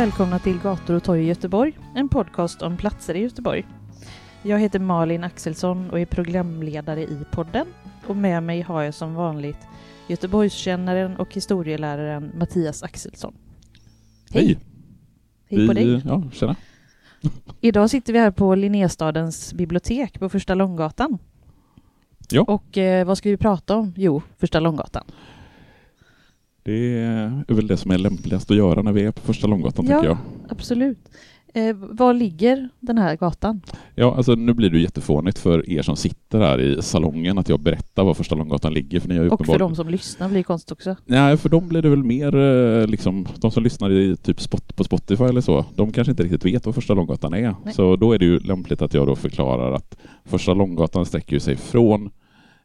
Välkomna till Gator och torg i Göteborg, en podcast om platser i Göteborg. Jag heter Malin Axelsson och är programledare i podden. Och med mig har jag som vanligt Göteborgskännaren och historieläraren Mattias Axelsson. Hej! Hej på Vi- dig! Ja, tjena. Idag sitter vi här på Linnestadens bibliotek på Första Långgatan. Ja. Och eh, vad ska vi prata om? Jo, Första Långgatan. Det är väl det som är lämpligast att göra när vi är på första Långgatan, Ja. tycker jag. Absolut. Eh, var ligger den här gatan? Ja, alltså nu blir det ju jättefånigt för er som sitter här i salongen att jag berättar var första Långgatan ligger, för ni har ju Och för uppenbarligen- de som lyssnar blir det konstigt också. Nej, för dem blir det väl mer eh, liksom, de som lyssnar i typ spot, på Spotify eller så, de kanske inte riktigt vet vad första Långgatan är. Nej. Så då är det ju lämpligt att jag då förklarar att första Långgatan sträcker sig från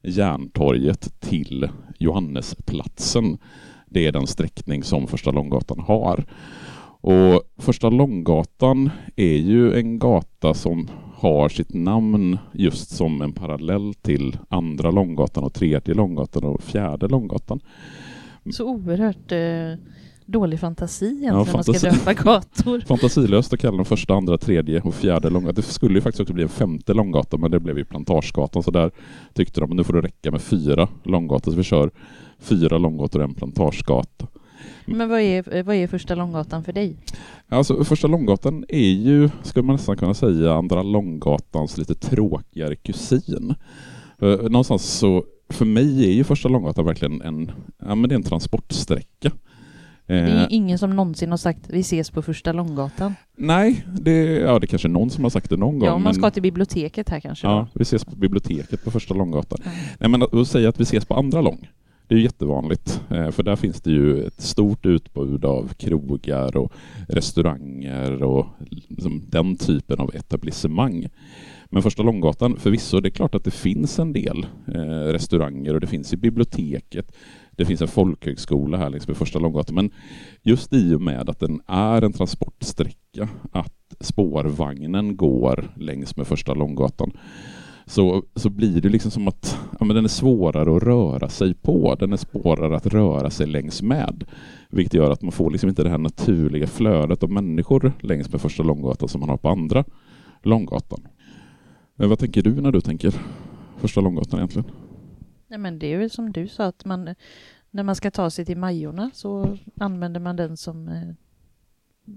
Järntorget till Johannesplatsen. Det är den sträckning som första Långgatan har. Och första Långgatan är ju en gata som har sitt namn just som en parallell till andra Långgatan och tredje Långgatan och fjärde Långgatan. Så oerhört eh, dålig fantasi egentligen Ja, när man ska fantasi. döpa gator. Fantasilöst att kalla den första, andra, tredje och fjärde långgatan. Det skulle ju faktiskt också bli en femte långgata men det blev ju Plantagegatan så där tyckte de att nu får det räcka med fyra långgator så vi kör fyra långgator och en plantagegata. Men vad är, vad är Första Långgatan för dig? Alltså första långgatan är ju, skulle man nästan kunna säga, andra långgatans lite tråkigare kusin. Eh, Någonstans så, för mig är ju första långgatan verkligen en, ja men det är en transportsträcka. Det är Eh, ingen som någonsin har sagt vi ses på Första Långgatan. nej, det, ja, det är kanske någon som har sagt det någon gång. Ja, om man men- ska till biblioteket här kanske. Ja, vi ses på biblioteket på första långgatan. Ja. Nej, men att säga att vi ses på andra lång, det är jättevanligt. Eh, För där finns det ju ett stort utbud av krogar och restauranger och liksom den typen av etablissemang. Men första långgatan, förvisso, det är klart att det finns en del eh, restauranger och det finns i biblioteket. Det finns en folkhögskola här längs med första långgatan. Men just i och med att den är en transportsträcka, att spårvagnen går längs med första långgatan, så, så blir det liksom som att ja, men den är svårare att röra sig på. Den är svårare att röra sig längs med. Vilket gör att man får liksom inte det här naturliga flödet av människor längs med första långgatan som man har på andra långgatan. Men vad tänker du när du tänker första långgatan egentligen? Nej, men det är väl som du sa att man när man ska ta sig till Majorna så använder man den som eh,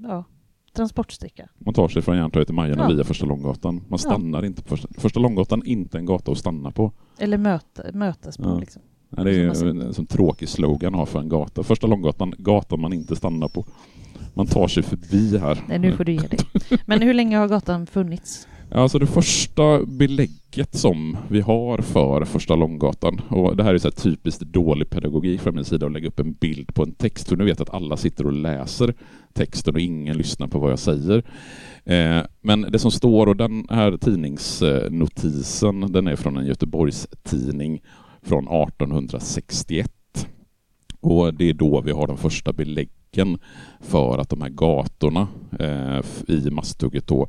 ja, transportsträcka. Man tar sig från Järntorget till Majorna Ja. via första långgatan. Man stannar inte på första, första långgatan, inte en gata att stanna på. Eller möta, mötas på Ja. liksom. Nej, det är Som ju en, en tråkig slogan att ha för en gata. Första långgatan, gatan man inte stannar på. Man tar sig förbi här. Nej, nu får du ge dig. Men hur länge har gatan funnits? Alltså det första belägget som vi har för första Långgatan, och det här är så här typiskt dålig pedagogik från min sida att lägga upp en bild på en text, för nu vet jag att alla sitter och läser texten och ingen lyssnar på vad jag säger. Eh, men det som står, och den här tidningsnotisen, den är från en Göteborgstidning från 1861. Och det är då vi har de första beläggen för att de här gatorna eh, i Masthugget då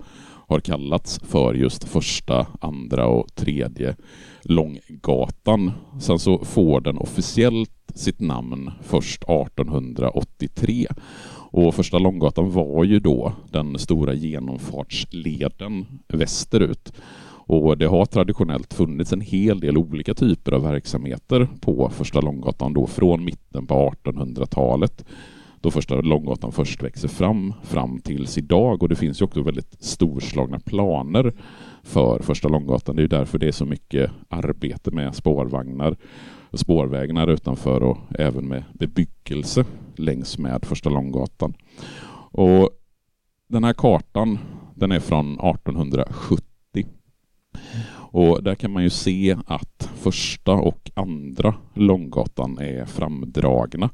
har kallats för just första, andra och tredje Långgatan. Sen så får den officiellt sitt namn först 1883. Och första Långgatan var ju då den stora genomfartsleden västerut. Och det har traditionellt funnits en hel del olika typer av verksamheter på första Långgatan då från mitten på 1800-talet då första Långgatan först växer fram, fram tills idag. Och det finns ju också väldigt storslagna planer för första Långgatan. Det är ju därför det är så mycket arbete med spårvagnar och spårvägnar utanför och även med bebyggelse längs med första Långgatan. Och den här kartan den är från 1870 och där kan man ju se att första och andra Långgatan är framdragna.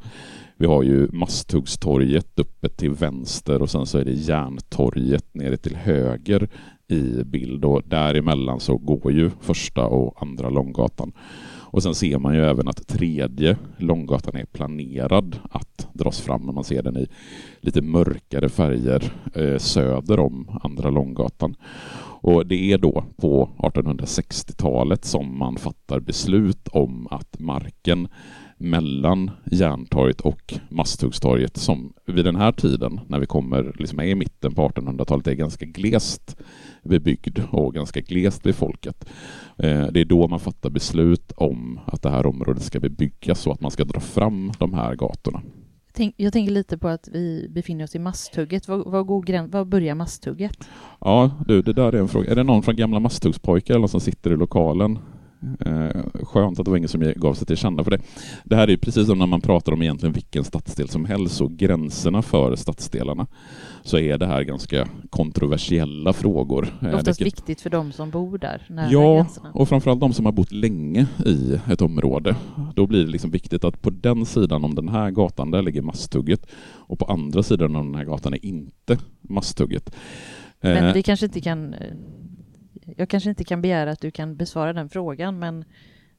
Vi har ju Masthuggstorget uppe till vänster och sen så är det Järntorget nere till höger i bild och däremellan så går ju första och andra Långgatan. Och sen ser man ju även att tredje Långgatan är planerad att dras fram när man ser den i lite mörkare färger eh, söder om Andra Långgatan. Och det är då på 1860-talet som man fattar beslut om att marken mellan Järntorget och Masthuggstorget som vid den här tiden, när vi kommer liksom är i mitten på 1800-talet, är ganska glest bebyggd och ganska glest befolkat. Eh, det är då man fattar beslut om att det här området ska bebyggas och att man ska dra fram de här gatorna. Jag tänker lite på att vi befinner oss i Masthugget. Var, var, går gräns, var börjar Masthugget? Ja, du, det där är en fråga. Är det någon från gamla Masthuggspojkar eller någon som sitter i lokalen? Eh, skönt att det var ingen som gav sig till känna för det. Det här är precis som när man pratar om egentligen vilken stadsdel som helst och gränserna för stadsdelarna så är det här ganska kontroversiella frågor. Eh, Oftast Vilket... viktigt för de som bor där, Ja, och framförallt de som har bott länge i ett område. Då blir det liksom viktigt att på den sidan om den här gatan, där ligger Masthugget och på andra sidan om den här gatan är inte Masthugget. Men vi kanske inte kan eh, jag kanske inte kan begära att du kan besvara den frågan, men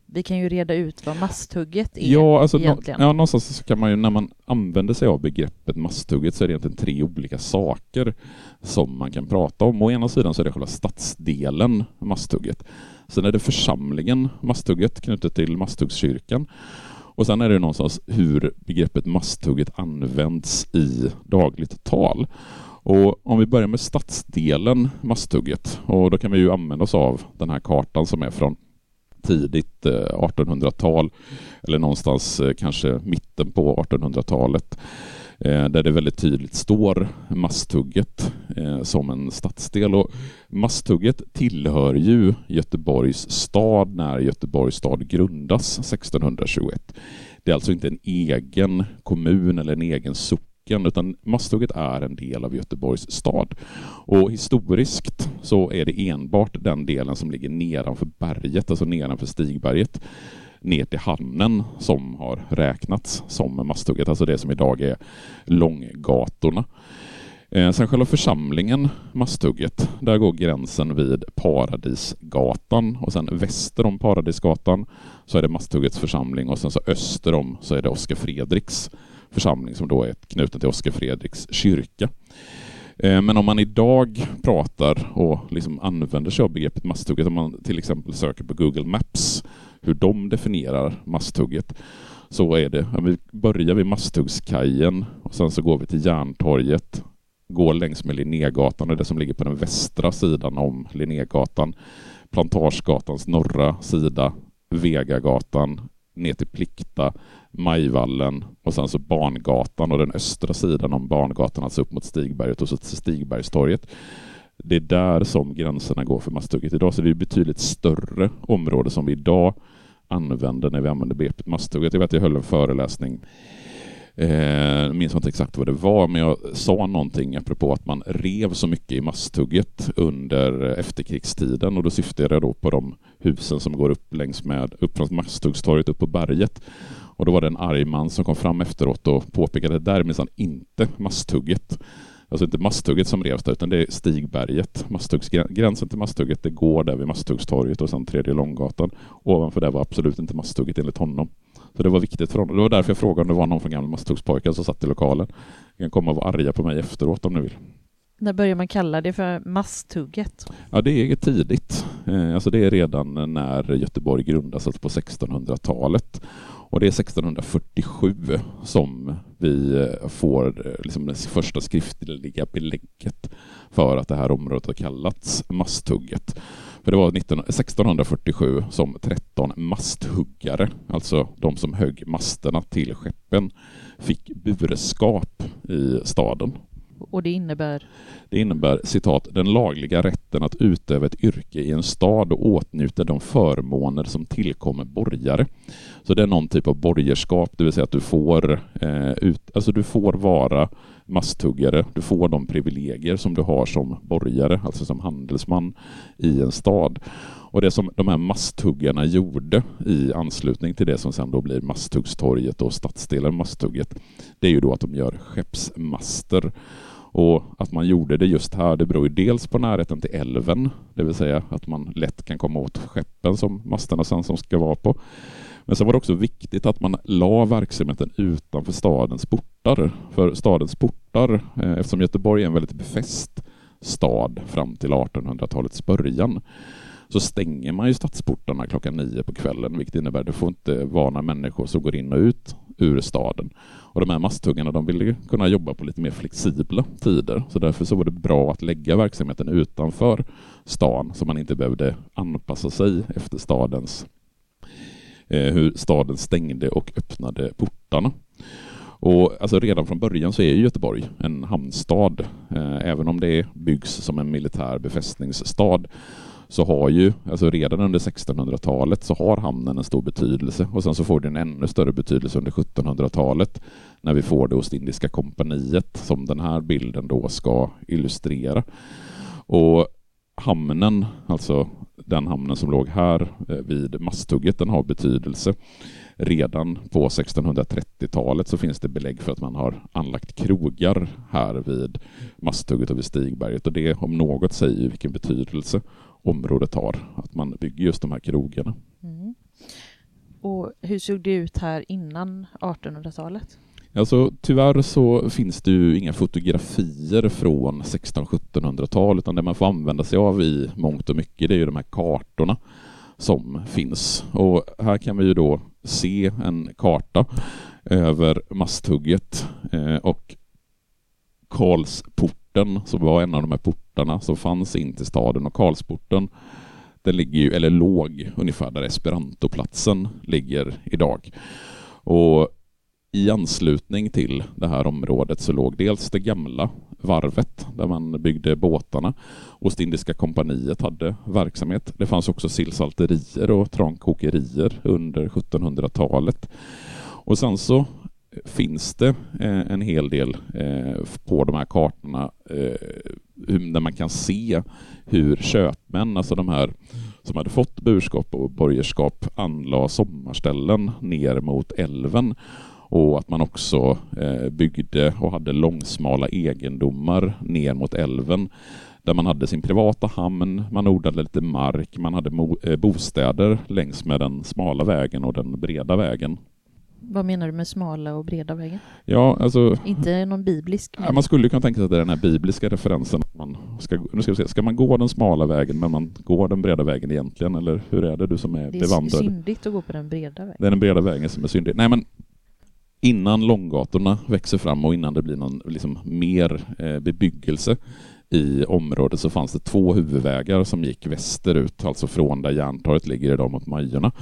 vi kan ju reda ut vad masthugget är ja, alltså egentligen. ja, någonstans så kan man ju, när man använder sig av begreppet masthugget så är det egentligen tre olika saker som man kan prata om. Å ena sidan så är det själva stadsdelen masthugget. Sen är det församlingen masthugget knutet till Masthuggskyrkan. Och sen är det någonstans hur begreppet masthugget används i dagligt tal. Och om vi börjar med stadsdelen Masthugget, och då kan vi ju använda oss av den här kartan som är från tidigt eh, 1800-tal, eller någonstans eh, kanske mitten på 1800-talet, eh, där det väldigt tydligt står Masthugget som en stadsdel. Och Masthugget tillhör ju Göteborgs stad när Göteborgs stad grundas 1621. Det är alltså inte en egen kommun eller en egen sop stycken, utan Masthugget är en del av Göteborgs stad. Och historiskt så är det enbart den delen som ligger nedanför berget, alltså nedanför Stigberget ner till hamnen som har räknats som Masthugget, alltså det som idag är Långgatorna. Eh, sen själva församlingen Masthugget, där går gränsen vid Paradisgatan och sen väster om Paradisgatan så är det Masthuggets församling och sen så öster om så är det Oskar Fredriks församling som då är knuten till Oskar Fredriks kyrka. Eh, men om man idag pratar och liksom använder sig av begreppet masthugget, om man till exempel söker på Google Maps hur de definierar masthugget, så är det, vi börjar vid Masthuggskajen och sen så går vi till Järntorget, går längs med Linnégatan, det som ligger på den västra sidan om Linnégatan, Plantagegatans norra sida, Vegagatan, ner till Plikta, Majvallen och sen så Barngatan och den östra sidan om Barngatan, alltså upp mot Stigberget och så till Stigbergstorget. Det är där som gränserna går för Masthugget idag, så det är betydligt större område som vi idag använder när vi använder begreppet Masthugget. Jag vet att jag höll en föreläsning jag eh, minns inte exakt vad det var, men jag sa någonting apropå att man rev så mycket i Masthugget under efterkrigstiden och då syftade jag då på de husen som går upp längs med, upp från Masthuggstorget upp på berget. Och då var det en arg man som kom fram efteråt och påpekade att det där är minsann inte Masthugget. Alltså inte Masthugget som revs där, utan det är Stigberget. gränsen till Masthugget, det går där vid Masthuggstorget och sen tredje Långgatan. Ovanför det var absolut inte Masthugget enligt honom. Så det var viktigt för honom. Det var därför jag frågade om det var någon från gamla Masthuggspojkar som satt i lokalen. Ni kan komma och vara arga på mig efteråt om ni vill. När börjar man kalla det för masthugget? Ja, det är tidigt. Eh, alltså det är redan när Göteborg grundas, alltså på 1600-talet. Och det är 1647 som vi eh, får eh, liksom det första skriftliga belägget för att det här området har kallats Masthugget. För det var 19, 1647 som 13 masthuggare, alltså de som högg masterna till skeppen, fick burskap i staden. Och det innebär? Det innebär citat den lagliga rätten att utöva ett yrke i en stad och åtnjuta de förmåner som tillkommer borgare. Så det är någon typ av borgerskap, det vill säga att du får, eh, ut, alltså du får vara masthuggare, du får de privilegier som du har som borgare, alltså som handelsman i en stad. Och det som de här masthuggarna gjorde i anslutning till det som sen då blir Masthuggstorget och stadsdelen Masthugget, det är ju då att de gör skeppsmaster. Och att man gjorde det just här, det beror ju dels på närheten till älven, det vill säga att man lätt kan komma åt skeppen som masterna sen som ska vara på. Men sen var det också viktigt att man la verksamheten utanför stadens portar. För stadens portar, eh, eftersom Göteborg är en väldigt befäst stad fram till 1800-talets början, så stänger man ju stadsportarna klockan nio på kvällen, vilket innebär att det får inte vara några människor som går in och ut ur staden. Och de här masthuggarna de ville kunna jobba på lite mer flexibla tider, så därför så var det bra att lägga verksamheten utanför stan, så man inte behövde anpassa sig efter stadens eh, hur staden stängde och öppnade portarna. Och alltså redan från början så är Göteborg en hamnstad, eh, även om det byggs som en militär befästningsstad så har ju, alltså redan under 1600-talet så har hamnen en stor betydelse och sen så får den en ännu större betydelse under 1700-talet när vi får det Ostindiska kompaniet som den här bilden då ska illustrera. Och hamnen, alltså den hamnen som låg här eh, vid Masthugget, den har betydelse. Redan på 1630-talet så finns det belägg för att man har anlagt krogar här vid Masthugget och vid Stigberget och det om något säger vilken betydelse området har, att man bygger just de här krogarna. Mm. Och hur såg det ut här innan 1800-talet? Alltså, tyvärr så finns det ju inga fotografier från 1600-1700-tal utan det man får använda sig av i mångt och mycket det är ju de här kartorna som finns. Och här kan vi ju då se en karta över Masthugget eh, och Karlsporten som var en av de här portarna som fanns in till staden och Karlsporten den ligger ju, eller låg ungefär där Esperantoplatsen ligger idag. Och i anslutning till det här området så låg dels det gamla varvet där man byggde båtarna. Ostindiska kompaniet hade verksamhet. Det fanns också sillsalterier och trankokerier under 1700-talet. Och sen så finns det eh, en hel del eh, på de här kartorna eh, där man kan se hur köpmän, alltså de här som hade fått burskap och borgerskap, anlade sommarställen ner mot älven och att man också byggde och hade långsmala egendomar ner mot älven där man hade sin privata hamn, man odlade lite mark, man hade bostäder längs med den smala vägen och den breda vägen. Vad menar du med smala och breda vägen? Ja, alltså... Inte någon biblisk? Ja, man skulle kunna tänka sig att det är den här bibliska referensen. Man ska, nu ska, vi se, ska man gå den smala vägen men man går den breda vägen egentligen? Eller hur är det, du som är bevandrad? Det är syndigt att gå på den breda vägen. Det är den breda vägen som är syndig. Nej, men innan långgatorna växer fram och innan det blir någon liksom, mer eh, bebyggelse i området så fanns det två huvudvägar som gick västerut, alltså från där Järntorget ligger idag mot Majorna.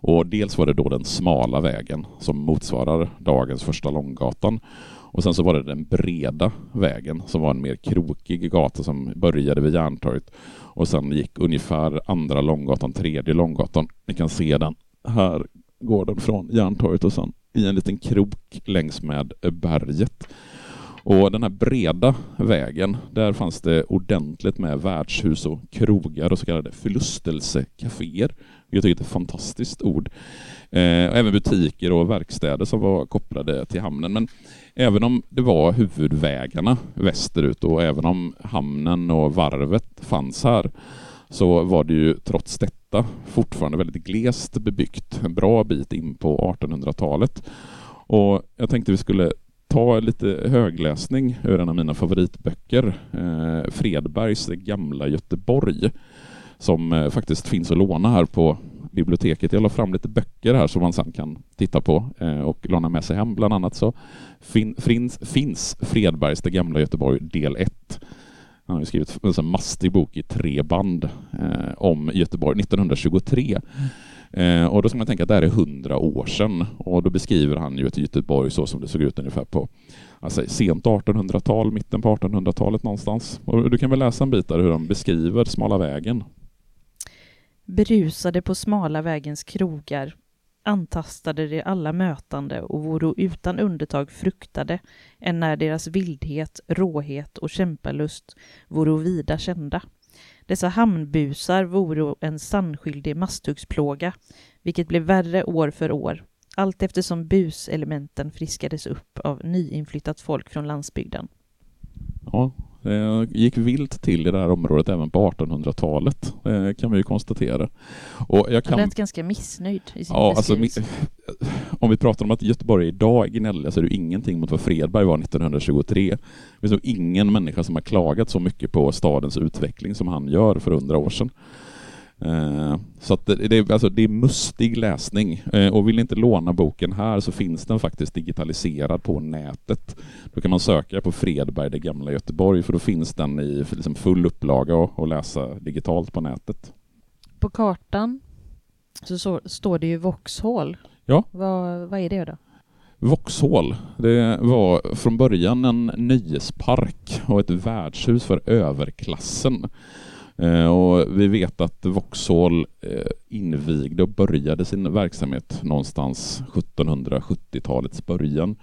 Och dels var det då den smala vägen som motsvarar dagens första Långgatan. Och sen så var det den breda vägen som var en mer krokig gata som började vid Järntorget och sen gick ungefär andra Långgatan, tredje Långgatan. Ni kan se den. Här går den från Järntorget och sen i en liten krok längs med berget. Och den här breda vägen, där fanns det ordentligt med värdshus och krogar och så kallade förlustelsekaféer. Jag tycker det är ett fantastiskt ord. Eh, även butiker och verkstäder som var kopplade till hamnen. Men även om det var huvudvägarna västerut och även om hamnen och varvet fanns här så var det ju trots detta fortfarande väldigt glest bebyggt en bra bit in på 1800-talet. Och jag tänkte vi skulle ta lite högläsning ur en av mina favoritböcker, eh, Fredbergs Gamla Göteborg, som eh, faktiskt finns att låna här på biblioteket. Jag la fram lite böcker här som man sen kan titta på eh, och låna med sig hem. Bland annat så fin, finns, finns Fredbergs Det gamla Göteborg del 1. Han har skrivit en mastig bok i tre band eh, om Göteborg 1923. Eh, och då ska man tänka att det här är hundra år sedan och då beskriver han ju ett Göteborg så som det såg ut ungefär på alltså, sent 1800-tal, mitten på 1800-talet någonstans. Och du kan väl läsa en bit där hur de beskriver smala vägen. Berusade på smala vägens krogar antastade de alla mötande och voro utan undertag fruktade, än när deras vildhet, råhet och kämpalust voro vida kända. Dessa hamnbusar voro en sannskyldig masthuggsplåga, vilket blev värre år för år, allt eftersom buselementen friskades upp av nyinflyttat folk från landsbygden. Ja, det gick vilt till i det här området även på 1800-talet, kan vi ju konstatera. Och jag kan... Han lät ganska missnöjd i sin ja, alltså, Om vi pratar om att Göteborg idag är gnälliga så är det ingenting mot vad Fredberg var 1923. Det finns nog ingen människa som har klagat så mycket på stadens utveckling som han gör för hundra år sedan. Eh, så det, det, alltså, det är mustig läsning eh, och vill ni inte låna boken här så finns den faktiskt digitaliserad på nätet. Då kan man söka på Fredberg, det gamla Göteborg, för då finns den i liksom full upplaga och, och läsa digitalt på nätet. På kartan så, så står det ju Vauxhall. Ja. Vad, vad är det då? Vauxhall, det var från början en nöjespark och ett värdshus för överklassen. Eh, och vi vet att Vauxhall eh, invigde och började sin verksamhet någonstans 1770-talets början.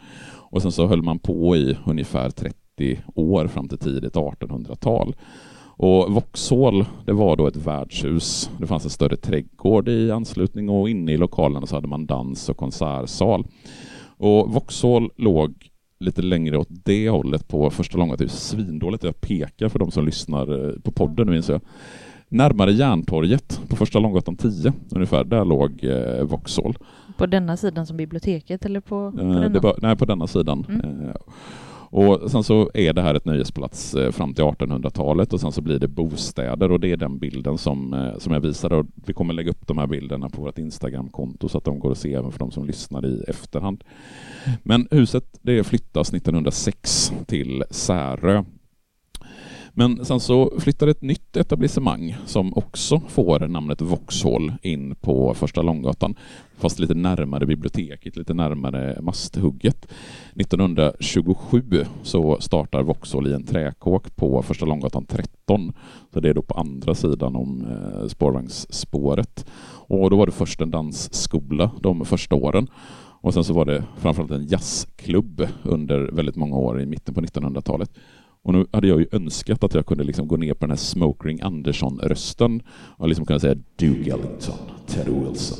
Och sen så höll man på i ungefär 30 år fram till tidigt 1800-tal. Och Vauxhall, det var då ett värdshus. Det fanns en större trädgård i anslutning och inne i lokalen så hade man dans och konsertsal. Och Vauxhall låg lite längre åt det hållet på första långa typ svindåligt. Jag pekar för de som lyssnar eh, på podden nu inser jag. Närmare Järntorget på första Långgatan 10 ungefär, där låg eh, Vauxhall. På denna sidan som biblioteket eller på, på eh, denna? Var, nej, på denna sidan. Mm. Eh, och sen så är det här ett nöjesplats eh, fram till 1800-talet och sen så blir det bostäder och det är den bilden som, eh, som jag visade. Och vi kommer lägga upp de här bilderna på vårt Instagramkonto så att de går att se även för de som lyssnar i efterhand. Men huset det flyttas 1906 till Särö men sen så flyttar ett nytt etablissemang som också får namnet Vauxhall in på Första Långgatan, fast lite närmare biblioteket, lite närmare masthugget. 1927 så startar Vauxhall i en träkåk på Första Långgatan 13, så det är då på andra sidan om eh, spårvagnsspåret. Och då var det först en dansskola de första åren. Och sen så var det framförallt en jazzklubb under väldigt många år i mitten på 1900-talet. Och nu hade jag ju önskat att jag kunde liksom gå ner på den här Smokering Anderson-rösten och liksom kunna säga Duke Ellington, Teddy Wilson,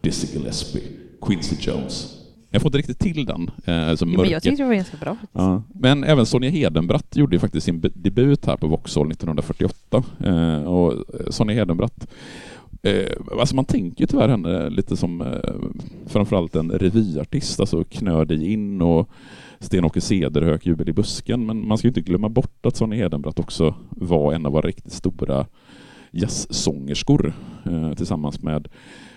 Dizzy Gillespie, Quincy Jones. Jag får inte riktigt till den. Eh, alltså men jag tyckte det var ganska bra. Ja. Men även Sonja Hedenbratt gjorde ju faktiskt sin debut här på Vauxhall 1948. Eh, och Sonja Hedenbratt Eh, alltså man tänker tyvärr henne lite som eh, framförallt en revyartist, alltså knör dig in och Sten-Åke Cederhök, Jubel i busken, men man ska inte glömma bort att Sonny Hedenbratt också var en av våra riktigt stora jazzsångerskor eh, tillsammans med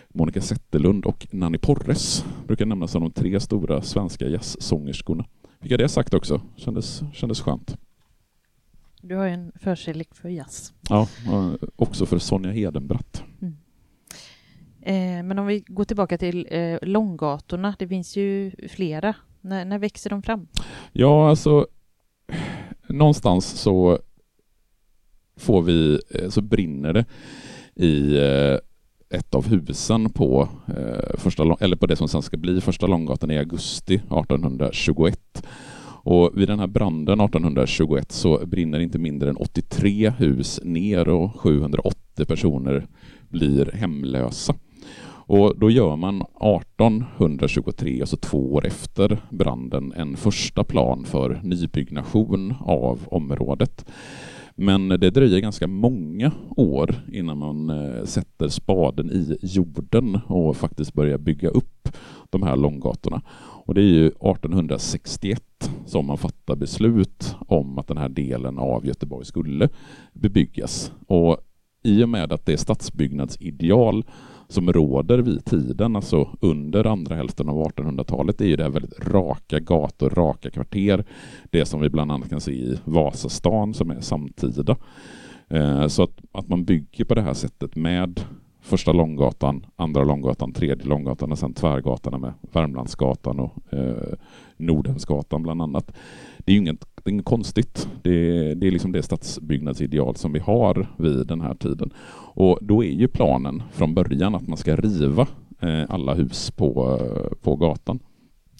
Monica Zetterlund och Nanny Porres brukar nämnas som de tre stora svenska jazzsångerskorna. Fick jag det sagt också? Kändes, kändes skönt. Du har ju en förkärlek för jazz. Ja, också för Sonja Hedenbratt. Mm. Eh, men om vi går tillbaka till eh, långgatorna, det finns ju flera. När, när växer de fram? Ja, alltså någonstans så får vi, eh, så brinner det i eh, ett av husen på, eh, första, eller på det som sen ska bli Första Långgatan i augusti 1821. Och vid den här branden 1821 så brinner inte mindre än 83 hus ner och 780 personer blir hemlösa. Och då gör man 1823, alltså två år efter branden, en första plan för nybyggnation av området. Men det dröjer ganska många år innan man eh, sätter spaden i jorden och faktiskt börjar bygga upp de här långgatorna. Och det är ju 1861 som man fattar beslut om att den här delen av Göteborg skulle bebyggas. Och i och med att det är stadsbyggnadsideal som råder vid tiden, alltså under andra hälften av 1800-talet, är ju det här väldigt raka gator, raka kvarter. Det som vi bland annat kan se i Vasastan som är samtida. Eh, så att, att man bygger på det här sättet med första Långgatan, andra Långgatan, tredje Långgatan och sen tvärgatorna med Värmlandsgatan och eh, Nordensgatan bland annat. Det är ju inget, det är inget konstigt. Det, det är liksom det stadsbyggnadsideal som vi har vid den här tiden. Och då är ju planen från början att man ska riva eh, alla hus på, eh, på gatan.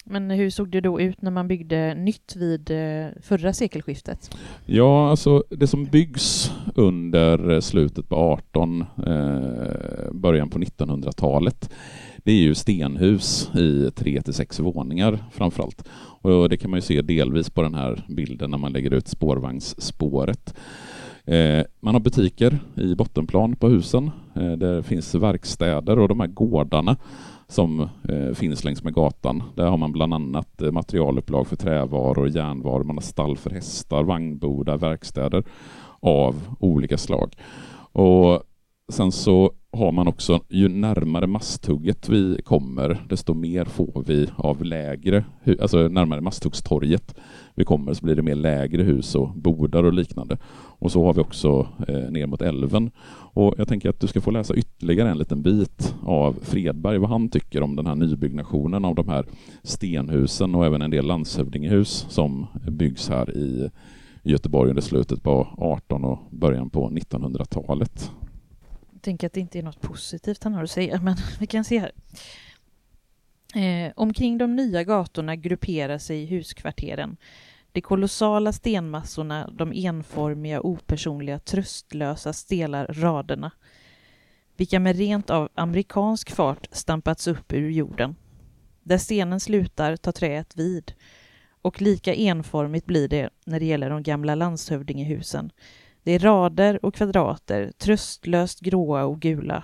Men hur såg det då ut när man byggde nytt vid eh, förra sekelskiftet? Ja, alltså det som byggs under slutet på 18, eh, början på 1900-talet, det är ju stenhus i tre till sex våningar framförallt. Och det kan man ju se delvis på den här bilden när man lägger ut spårvagnsspåret. Eh, man har butiker i bottenplan på husen. Eh, det finns verkstäder och de här gårdarna som eh, finns längs med gatan. Där har man bland annat materialupplag för trävaror, järnvaror, man har stall för hästar, vagnbodar, verkstäder av olika slag. Och sen så har man också, ju närmare masthugget vi kommer, desto mer får vi av lägre, alltså närmare Masthuggstorget vi kommer så blir det mer lägre hus och bodar och liknande. Och så har vi också eh, ner mot älven. Och jag tänker att du ska få läsa ytterligare en liten bit av Fredberg, vad han tycker om den här nybyggnationen av de här stenhusen och även en del landshövdingehus som byggs här i Göteborg under slutet på 18 och början på 1900-talet. Jag tänker att det inte är något positivt han har att säga, men vi kan se här. Eh, omkring de nya gatorna grupperar sig huskvarteren. De kolossala stenmassorna, de enformiga, opersonliga, tröstlösa, stela raderna, vilka med rent av amerikansk fart stampats upp ur jorden. Där stenen slutar tar träet vid, och lika enformigt blir det när det gäller de gamla landshövdingehusen. Det är rader och kvadrater, tröstlöst gråa och gula.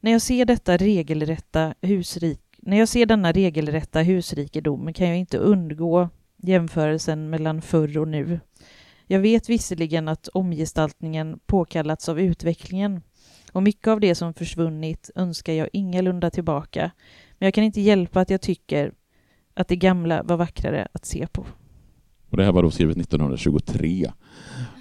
När jag ser detta regelrätta husrik när jag ser denna regelrätta husrikedom kan jag inte undgå jämförelsen mellan förr och nu. Jag vet visserligen att omgestaltningen påkallats av utvecklingen och mycket av det som försvunnit önskar jag ingalunda tillbaka, men jag kan inte hjälpa att jag tycker att det gamla var vackrare att se på. Och det här var då skrivet 1923.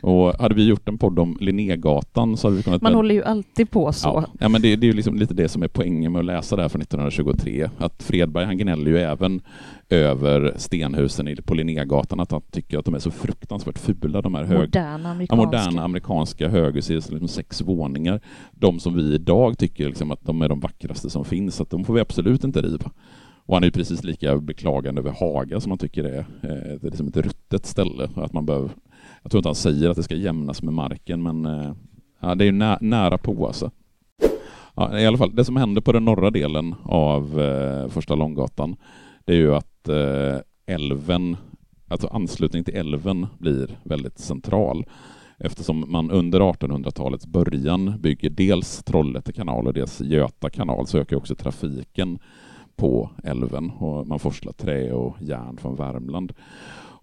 Och hade vi gjort en podd om Linnégatan så hade vi kunnat... Man håller ju alltid på så. Ja, ja men det, det är ju liksom lite det som är poängen med att läsa det här från 1923. Att Fredberg han gnäller ju även över stenhusen på Linnégatan, att han tycker att de är så fruktansvärt fula, de här hög... moderna, amerikanska. Ja, moderna amerikanska höghus i liksom sex våningar. De som vi idag tycker liksom att de är de vackraste som finns, att de får vi absolut inte riva. Och han är precis lika beklagande över Haga som han tycker är, eh, det är liksom ett ruttet ställe. Att man behöver, jag tror inte han säger att det ska jämnas med marken, men eh, ja, det är nä nära på alltså. Ja, I alla fall, det som händer på den norra delen av eh, Första Långgatan, det är ju att eh, älven, alltså anslutning till älven blir väldigt central eftersom man under 1800-talets början bygger dels Trollhätte kanal och dels Göta kanal så ökar också trafiken på älven och man forslar trä och järn från Värmland.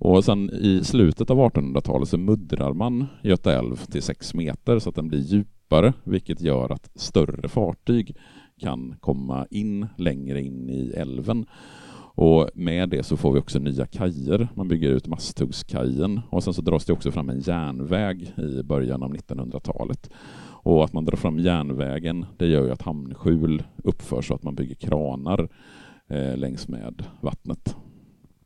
Och sen i slutet av 1800-talet så muddrar man Göta älv till sex meter så att den blir djupare, vilket gör att större fartyg kan komma in längre in i älven. Och med det så får vi också nya kajer. Man bygger ut Masthuggskajen och sen så dras det också fram en järnväg i början av 1900-talet. Och att man drar fram järnvägen, det gör ju att hamnskjul uppförs så att man bygger kranar eh, längs med vattnet.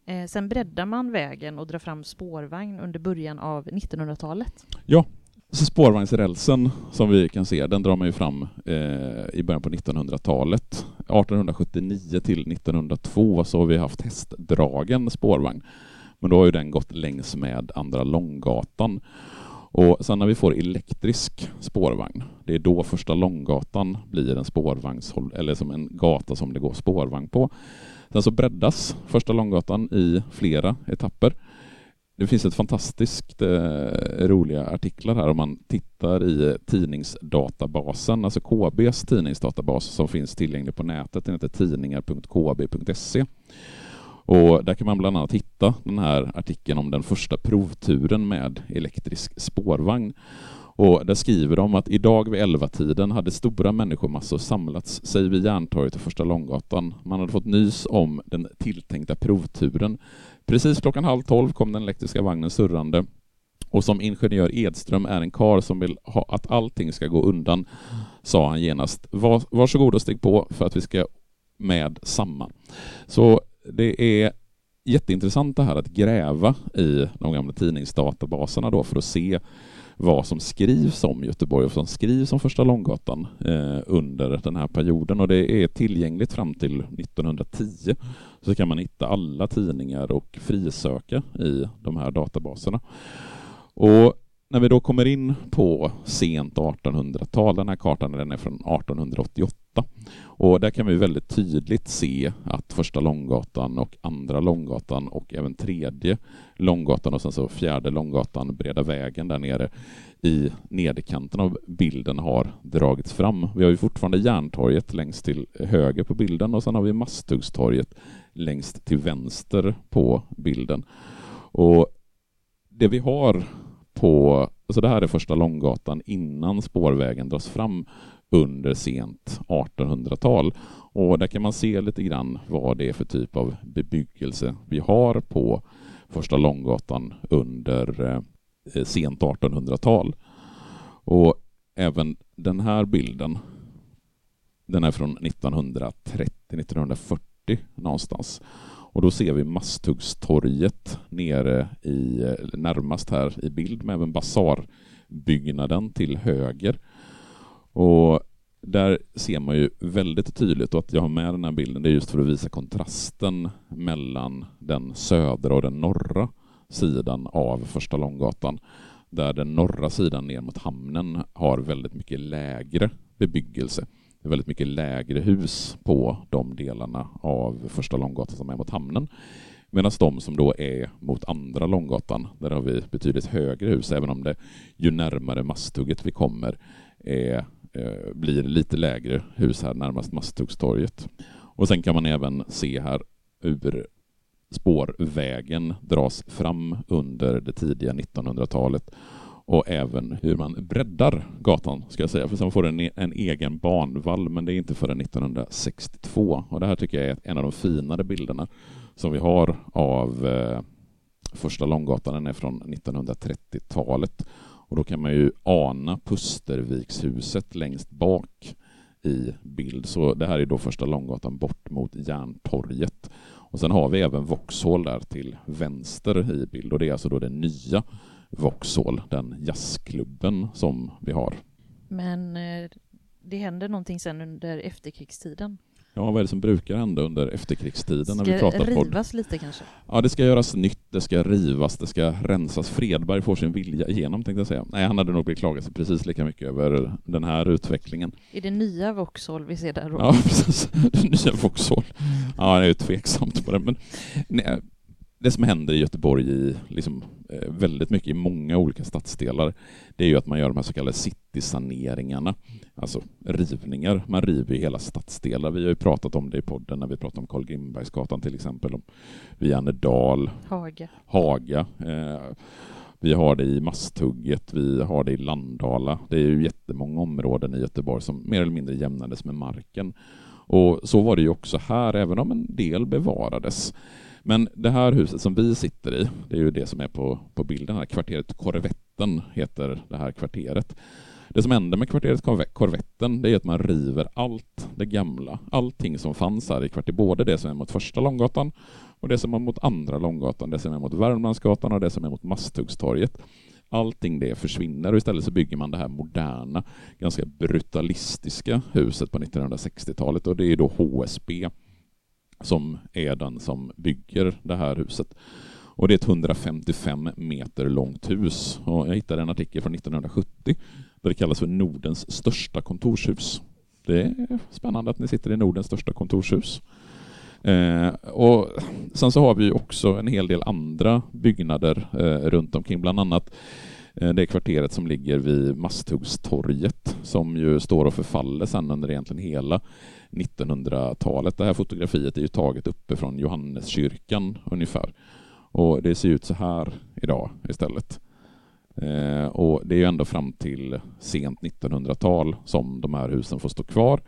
Eh, sen breddar man vägen och drar fram spårvagn under början av 1900-talet. Ja, så spårvagnsrälsen som vi kan se, den drar man ju fram eh, i början på 1900-talet. 1879 till 1902 så har vi haft hästdragen spårvagn. Men då har ju den gått längs med Andra Långgatan. Och sen när vi får elektrisk spårvagn, det är då första Långgatan blir en spårvagns eller som en gata som det går spårvagn på. Sen så breddas första Långgatan i flera etapper. Det finns ett fantastiskt eh, roliga artiklar här om man tittar i tidningsdatabasen, alltså KBs tidningsdatabas som finns tillgänglig på nätet. Den heter tidningar.kb.se. Och där kan man bland annat hitta den här artikeln om den första provturen med elektrisk spårvagn. Och där skriver de att idag vid elva tiden hade stora människomassor samlats sig vid Järntorget och Första Långgatan. Man hade fått nys om den tilltänkta provturen. Precis klockan halv tolv kom den elektriska vagnen surrande och som ingenjör Edström är en kar som vill ha att allting ska gå undan, sa han genast. Var, varsågod och stig på för att vi ska med samma. Så det är jätteintressant det här att gräva i de gamla tidningsdatabaserna då för att se vad som skrivs om Göteborg och som skrivs om Första Långgatan eh, under den här perioden och det är tillgängligt fram till 1910. Så kan man hitta alla tidningar och frisöka i de här databaserna. Och när vi då kommer in på sent 1800-tal, den här kartan den är från 1888, och där kan vi väldigt tydligt se att första Långgatan och andra Långgatan och även tredje Långgatan och sen så fjärde Långgatan, Breda vägen där nere i nederkanten av bilden har dragits fram. Vi har ju fortfarande Järntorget längst till höger på bilden och sen har vi Masthuggstorget längst till vänster på bilden. Och det vi har på, alltså det här är första Långgatan innan spårvägen dras fram under sent 1800-tal. Och där kan man se lite grann vad det är för typ av bebyggelse vi har på första Långgatan under eh, eh sent 1800-tal. Och även den här bilden, den är från 1930-1940 någonstans. Och då ser vi Masthuggstorget nere i, eh, närmast här i bild med även basarbyggnaden till höger. Och där ser man ju väldigt tydligt, och att jag har med den här bilden, det är just för att visa kontrasten mellan den södra och den norra sidan av Första Långgatan. Där den norra sidan ner mot hamnen har väldigt mycket lägre bebyggelse. Det är väldigt mycket lägre hus på de delarna av Första Långgatan som är mot hamnen. Medan de som då är mot andra Långgatan, där har vi betydligt högre hus, även om det ju närmare Masthugget vi kommer är Eh, blir lite lägre hus här närmast Masthuggstorget. Och sen kan man även se här hur spårvägen dras fram under det tidiga 1900-talet och även hur man breddar gatan, ska jag säga, för sen får den en egen banvall, men det är inte förrän 1962. Och det här tycker jag är en av de finare bilderna som vi har av eh, första Långgatan. Den är från 1930-talet och då kan man ju ana Pustervikshuset längst bak i bild. Så det här är då första Långgatan bort mot Järntorget. Och sen har vi även Vauxhall där till vänster i bild och det är alltså då den nya Vauxhall, den jazzklubben som vi har. Men eh, det händer någonting sen under efterkrigstiden? Ja, vad är det som brukar hända under efterkrigstiden ska när vi pratar rivas podd? lite kanske? Ja, det ska göras nytt, det ska rivas, det ska rensas. Fredberg får sin vilja igenom, tänkte jag säga. Nej, han hade nog beklagat sig precis lika mycket över den här utvecklingen. Är det nya Vauxhall vi ser där då? Ja, precis. nya Vauxhall. Ja, det är ju tveksamt på det, men nej, det som händer i Göteborg i liksom, eh, väldigt mycket i många olika stadsdelar, det är ju att man gör de här så kallade citysaneringarna, alltså rivningar. Man river hela stadsdelar. Vi har ju pratat om det i podden när vi pratade om Karl Grimbergsgatan till exempel, om Viannedal, Haga. Haga. Eh, vi har det i Masthugget, vi har det i Landala. Det är ju jättemånga områden i Göteborg som mer eller mindre jämnades med marken. Och så var det ju också här, även om en del bevarades. Men det här huset som vi sitter i, det är ju det som är på, på bilden här, kvarteret Korvetten heter det här kvarteret. Det som händer med kvarteret Korvetten, det är att man river allt det gamla, allting som fanns här i kvarteret, både det som är mot första Långgatan och det som är mot andra Långgatan, det som är mot Värmlandsgatan och det som är mot Masthuggstorget. Allting det försvinner och istället så bygger man det här moderna, ganska brutalistiska huset på 1960-talet och det är då HSB som är den som bygger det här huset. Och det är ett 155 meter långt hus. Och jag hittade en artikel från 1970 där det kallas för Nordens största kontorshus. Det är spännande att ni sitter i Nordens största kontorshus. Eh, och sen så har vi också en hel del andra byggnader eh, runt omkring, bland annat eh, det kvarteret som ligger vid Masthuggstorget som ju står och förfaller sen under egentligen hela 1900-talet. Det här fotografiet är ju taget uppe från Johanneskyrkan ungefär. Och det ser ut så här idag istället. Eh, och det är ju ändå fram till sent 1900-tal som de här husen får stå kvar.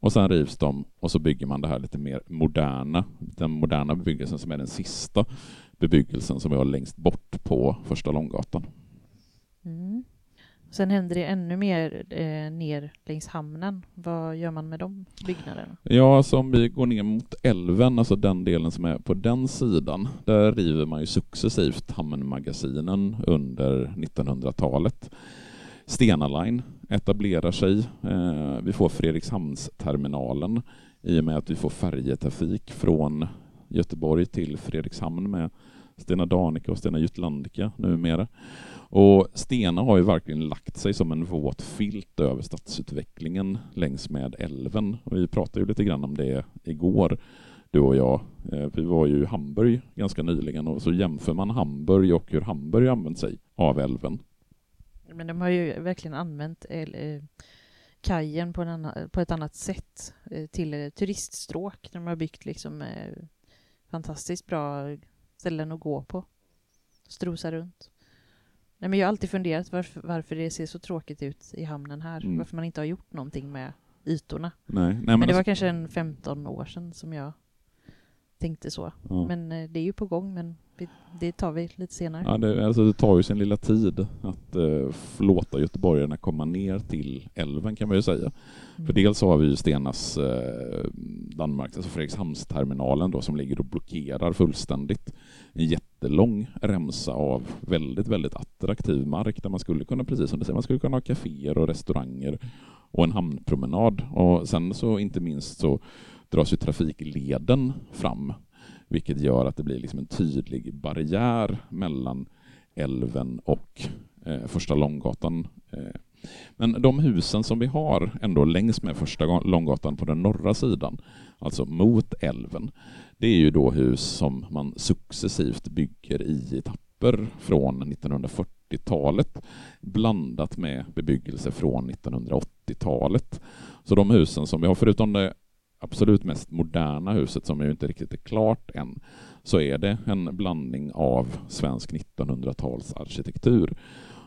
Och sen rivs de och så bygger man det här lite mer moderna, den moderna bebyggelsen som är den sista bebyggelsen som vi har längst bort på Första Långgatan. Mm. Sen händer det ännu mer eh, ner längs hamnen. Vad gör man med de byggnaderna? Ja, alltså om vi går ner mot älven, alltså den delen som är på den sidan, där river man ju successivt hamnmagasinen under 1900-talet. Stena Line etablerar sig. Eh, vi får Fredrikshamnsterminalen i och med att vi får färjetrafik från Göteborg till Fredrikshamn med Stena Danica och Stena Jutlandica numera. Och Stena har ju verkligen lagt sig som en våt filt över stadsutvecklingen längs med älven. Och vi pratade ju lite grann om det igår, du och jag. Eh, vi var ju i Hamburg ganska nyligen och så jämför man Hamburg och hur Hamburg använt sig av älven. Men de har ju verkligen använt eh, kajen på, annan, på, ett annat sätt eh, till turiststråk. De har byggt liksom fantastiskt bra ställen att gå på. Strosa runt. Nej, men jag har alltid funderat varför, varför det ser så tråkigt ut i hamnen här. Mm. Varför man inte har gjort någonting med ytorna. Nej, nej, men, men det var kanske en 15 år sedan som jag tänkte så. Ja. Men eh, det är ju på gång, men det tar vi lite senare. Ja, det, alltså det tar ju sin lilla tid att uh, låta göteborgarna komma ner till älven kan man ju säga. Mm. För dels har vi ju Stenas uh, Danmark, alltså Fredrikshamnsterminalen då som ligger och blockerar fullständigt en jättelång remsa av väldigt, väldigt attraktiv mark där man skulle kunna, precis som du säger, man skulle kunna ha kaféer och restauranger och en hamnpromenad. Och sen så inte minst så dras ju trafikleden fram vilket gör att det blir liksom en tydlig barriär mellan älven och eh, Första Långgatan. Eh. Men de husen som vi har ändå längs med Första Långgatan på den norra sidan, alltså mot älven, det är ju då hus som man successivt bygger i etapper från 1940-talet blandat med bebyggelse från 1980-talet. Så de husen som vi har, förutom det absolut mest moderna huset som ju inte riktigt är klart än, så är det en blandning av svensk 1900-talsarkitektur.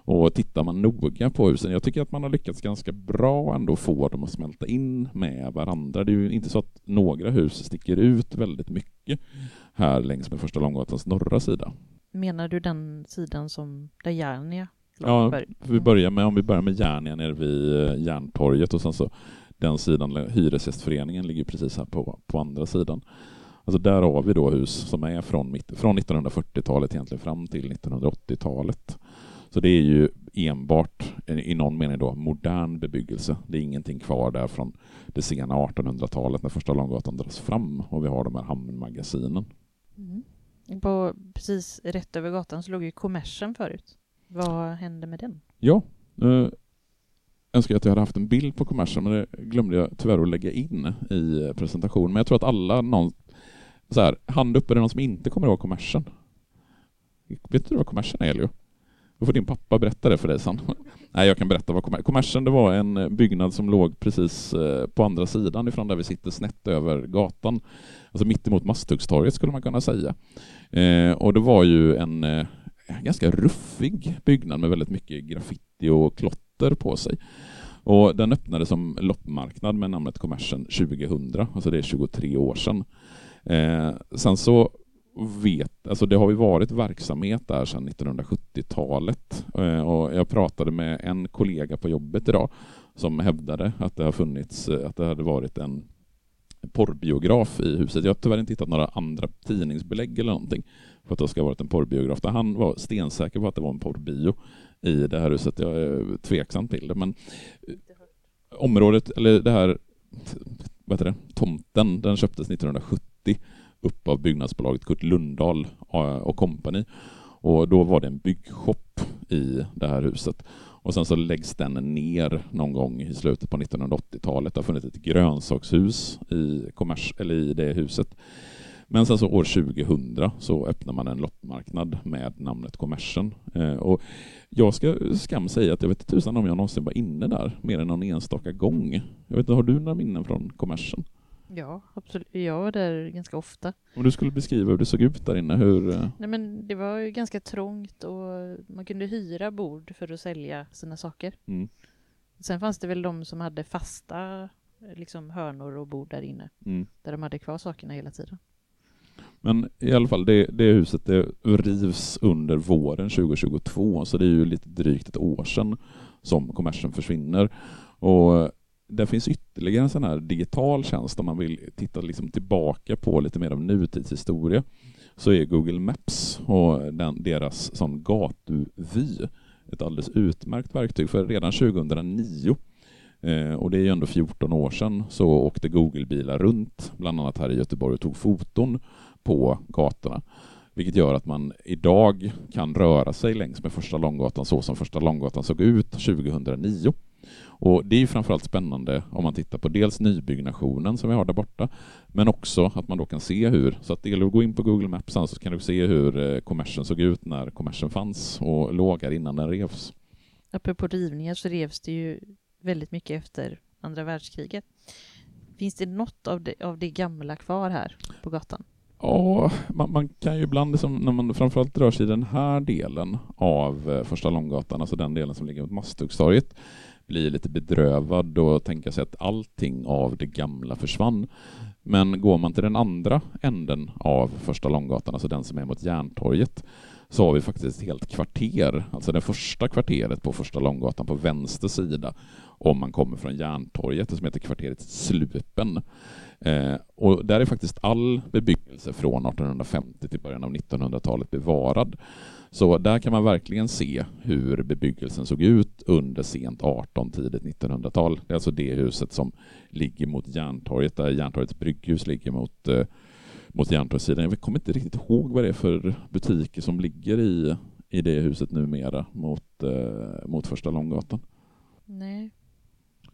Och tittar man noga på husen, jag tycker att man har lyckats ganska bra ändå få dem att smälta in med varandra. Det är ju inte så att några hus sticker ut väldigt mycket här längs med Första Långgatans norra sida. Menar du den sidan som där Järnia Ja, vi börjar med, om vi börjar med Järnia nere vid eh, Järntorget och sen så den sidan, Hyresgästföreningen ligger precis här på, på andra sidan. Alltså där har vi då hus som är från, från 1940-talet egentligen fram till 1980-talet. Så det är ju enbart i någon mening då modern bebyggelse. Det är ingenting kvar där från det sena 1800-talet när första Långgatan dras fram och vi har de här hamnmagasinen. Mm. På, precis rätt över gatan så låg ju kommersen förut. Vad hände med den? Ja, eh, önskar att jag hade haft en bild på kommersen, men det glömde jag tyvärr att lägga in i presentationen. Men jag tror att alla, någon, så här, hand upp, är det någon som inte kommer ihåg kommersen? Vet du vad kommersen är, Elio? Då får din pappa berätta det för dig sen. Nej, jag kan berätta vad kommersen... Kommersen det var en eh, byggnad som låg precis eh, på andra sidan ifrån där vi sitter, snett över gatan. Alltså mittemot Masthuggstorget skulle man kunna säga. Eh, och det var ju en eh, ganska ruffig byggnad med väldigt mycket graffiti och klotter på sig. Och den öppnade som loppmarknad med namnet Kommersen 2000, alltså det är 23 år sedan. Eh, sen så vet, alltså det har ju varit verksamhet där sedan 1970-talet eh, och jag pratade med en kollega på jobbet idag som hävdade att det har funnits, eh, att det hade varit en porrbiograf i huset. Jag har tyvärr inte hittat några andra tidningsbelägg eller någonting för att det ska ha varit en porrbiograf. Där han var stensäker på att det var en porrbio i det här huset. Jag är tveksam till det, men eh, området, eller det här, vad heter det, tomten, den köptes 1970 upp av byggnadsbolaget Kurt Lundahl eh, och kompani. Och då var det en byggshop i det här huset. Och sen så läggs den ner någon gång i slutet på 1980-talet. Det har funnits ett grönsakshus i, kommers, eller i det huset. Men sen så år 2000 så öppnar man en loppmarknad med namnet Kommersen. Eh, och jag ska skam säga att jag vet inte tusan om jag någonsin var inne där mer än någon enstaka gång. Jag vet inte, har du några minnen från Kommersen? Ja, absolut. Jag var där ganska ofta. Om du skulle beskriva hur det såg ut där inne, hur... eh, Nej, men det var ju ganska trångt och man kunde hyra bord för att sälja sina saker. Mm, Sen fanns det väl de som hade fasta liksom hörnor och bord där inne, mm. där de hade kvar sakerna hela tiden. Men i alla fall, det, det huset det rivs under våren 2022, så det är ju lite drygt ett år sedan som kommersen försvinner. Och det finns ytterligare en sån här digital tjänst om man vill titta liksom tillbaka på lite mer av nutidshistoria. Så är Google Maps och den, deras sån gatuvy ett alldeles utmärkt verktyg. För redan 2009 Eh, och det är ju ändå 14 år sedan så åkte Google-bilar runt, bland annat här i Göteborg, och tog foton på gatorna. Vilket gör att man idag kan röra sig längs med Första Långgatan så som Första Långgatan såg ut 2009. Och det är framförallt spännande om man tittar på dels nybyggnationen som vi har där borta, men också att man då kan se hur, så att det gäller att gå in på Google Maps så kan du se hur eh, kommersen såg ut när kommersen fanns och låg här innan den revs. Apropå rivningar så revs det ju väldigt mycket efter andra världskriget. Finns det något av det, av det gamla kvar här på gatan? Ja, man, man kan ju ibland, liksom, när man framförallt rör sig i den här delen av eh, Första Långgatan, alltså den delen som ligger mot Masthuggstorget, bli lite bedrövad och tänka sig att allting av det gamla försvann. Men går man till den andra änden av Första Långgatan, alltså den som är mot Järntorget, så har vi faktiskt ett helt kvarter, alltså det första kvarteret på Första Långgatan på vänster sida, om man kommer från Järntorget, som heter kvarteret Slupen. Eh, och där är faktiskt all bebyggelse från 1850 till början av 1900-talet bevarad. Så där kan man verkligen se hur bebyggelsen såg ut under sent 18, tidigt 1900-tal. Det är alltså det huset som ligger mot Järntorget, där Järntorgets brygghus ligger mot, eh, mot Järntorgssidan. Jag kommer inte riktigt ihåg vad det är för butiker som ligger i, i det huset numera mot, eh, mot Första Långgatan. Nej.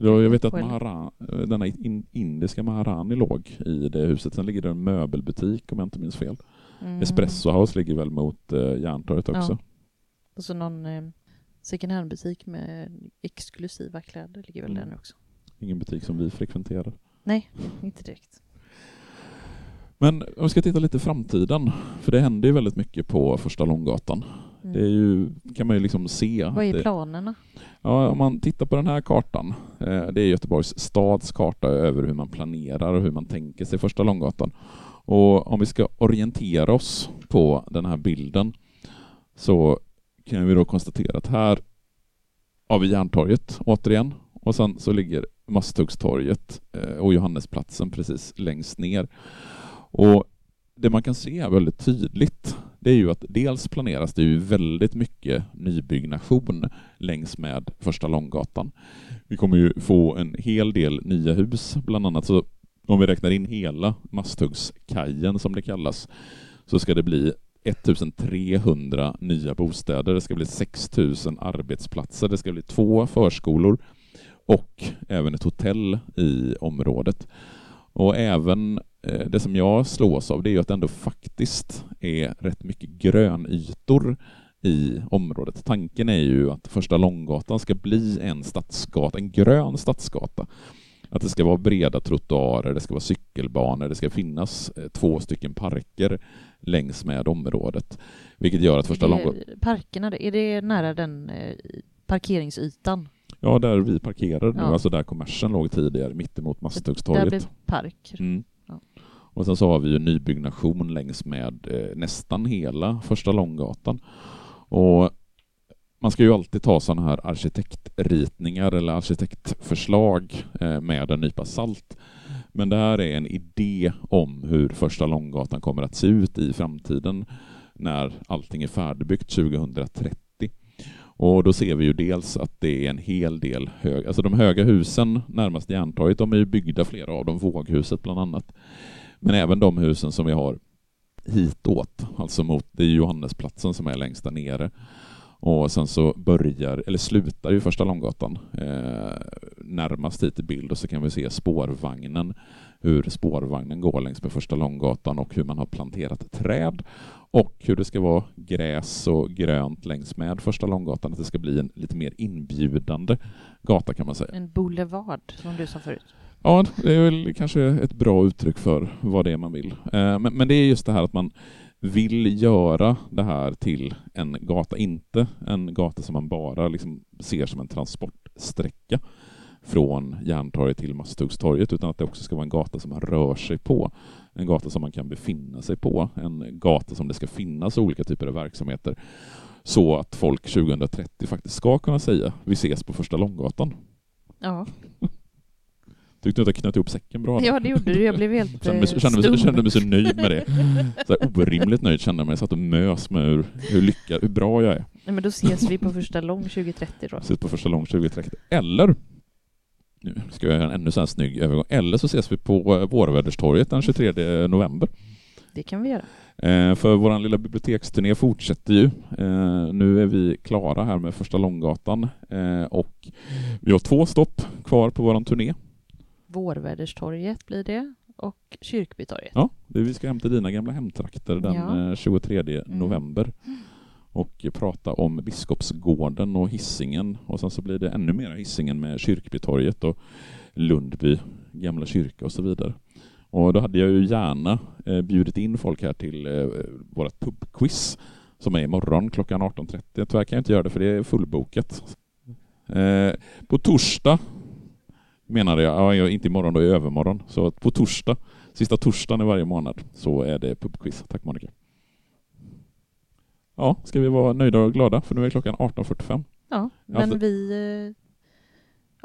Ja, jag vet att Well. Mahara, denna in, indiska Maharani låg i det huset. Sen ligger det en möbelbutik om jag inte minns fel. Mm. Espresso House ligger väl mot eh, Järntorget också. Ja. Och så någon eh, second hand-butik med exklusiva kläder ligger väl Mm. där också. Ingen butik som vi frekventerar. Nej, inte direkt. Men om vi ska titta lite i framtiden, för det händer ju väldigt mycket på Första Långgatan. Mm. Det ju, kan man ju liksom se. Vad är det, planerna? ja, om man tittar på den här kartan, eh, det är Göteborgs stads karta över hur man planerar och hur man tänker sig Första Långgatan. Och om vi ska orientera oss på den här bilden så kan vi då konstatera att här har vi Järntorget återigen och sen så ligger Masthuggstorget eh, och Johannesplatsen precis längst ner. Och det man kan se väldigt tydligt det är ju att dels planeras det ju väldigt mycket nybyggnation längs med Första Långgatan. Vi kommer ju få en hel del nya hus, bland annat så om vi räknar in hela Masthuggskajen som det kallas, så ska det bli 1300 nya bostäder, det ska bli 6000 arbetsplatser, det ska bli två förskolor och även ett hotell i området. Och även det som jag slås av det är att det ändå faktiskt är rätt mycket grönytor i området. Tanken är ju att Första Långgatan ska bli en stadsgata, en grön stadsgata. Att det ska vara breda trottoarer, det ska vara cykelbanor, det ska finnas eh, två stycken parker längs med området. Vilket gör att Första Långgatan... parkerna, är det nära den eh, parkeringsytan? Ja, där vi parkerar nu, Ja. alltså där kommersen låg tidigare, mittemot Där Masthuggstorget. blir park. Mm. Och sen så har vi ju nybyggnation längs med eh, nästan hela Första Långgatan. Och man ska ju alltid ta sådana här arkitektritningar eller arkitektförslag eh, med en nypa salt. Men det här är en idé om hur Första Långgatan kommer att se ut i framtiden när allting är färdigbyggt 2030. Och då ser vi ju dels att det är en hel del hög, alltså de höga husen närmast Järntorget, de är ju byggda flera av dem, Våghuset bland annat. Men även de husen som vi har hitåt, alltså mot det är Johannesplatsen som är längst där nere. Och sen så börjar, eller slutar ju Första Långgatan eh, närmast hit i bild och så kan vi se spårvagnen, hur spårvagnen går längs med Första Långgatan och hur man har planterat träd och hur det ska vara gräs och grönt längs med Första Långgatan, att det ska bli en lite mer inbjudande gata kan man säga. En boulevard, som du sa förut. Ja, det är väl kanske ett bra uttryck för vad det är man vill. Eh, men, men det är just det här att man vill göra det här till en gata, inte en gata som man bara liksom ser som en transportsträcka från Järntorget till Masthuggstorget, utan att det också ska vara en gata som man rör sig på. En gata som man kan befinna sig på, en gata som det ska finnas olika typer av verksamheter så att folk 2030 faktiskt ska kunna säga vi ses på första Långgatan. Ja, Tyckte du att jag knöt ihop säcken bra? ja det gjorde du. Jag blev helt Kände mig, eh, kände, mig, stum. kände mig så nöjd med det. Så här orimligt nöjd kände jag mig. Jag satt och mös med hur, hur lyckad, hur bra jag är. Nej, men då ses vi på första lång 2030 då. Ses på första lång 2030. Eller, nu ska jag göra en ännu så här snygg övergång, eller så ses vi på eh, Vårväderstorget den 23 november. Det kan vi göra. Eh, för vår lilla biblioteksturné fortsätter ju. Eh, nu är vi klara här med första Långgatan eh, och vi har två stopp kvar på vår turné. Vårväderstorget blir det och Kyrkbytorget. Ja, vi ska hem till dina gamla hemtrakter den Ja. eh, 23 Mm. november och prata om Biskopsgården och hissingen och sen så blir det ännu mer hissingen med Kyrkbytorget och Lundby gamla kyrka och så vidare. Och då hade jag ju gärna eh, bjudit in folk här till eh, vårt pubquiz som är imorgon klockan 18.30. Tyvärr kan jag inte göra det för det är fullbokat. Eh, på torsdag menade jag, ja, inte imorgon då, i övermorgon. Så på torsdag, sista torsdagen i varje månad, så är det pubquiz. Tack Monica. Ja, ska vi vara nöjda och glada för nu är klockan 18.45. Ja, men för- vi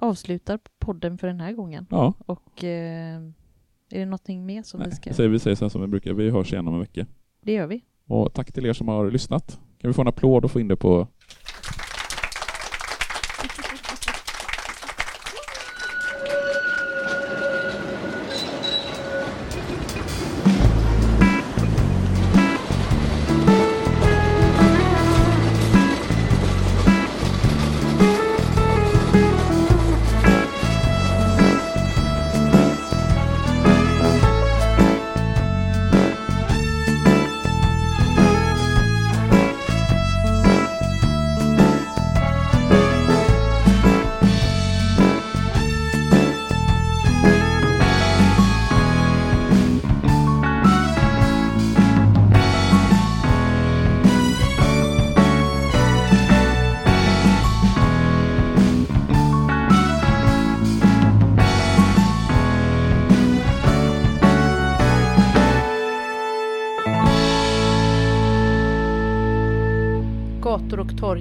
eh, avslutar podden för den här gången. Ja, Och eh, är det någonting mer som nej, vi ska... säger, vi säger här som vi brukar, vi hörs igen om en vecka. Det gör vi. Och tack till er som har lyssnat. Kan vi få en applåd och få in det på...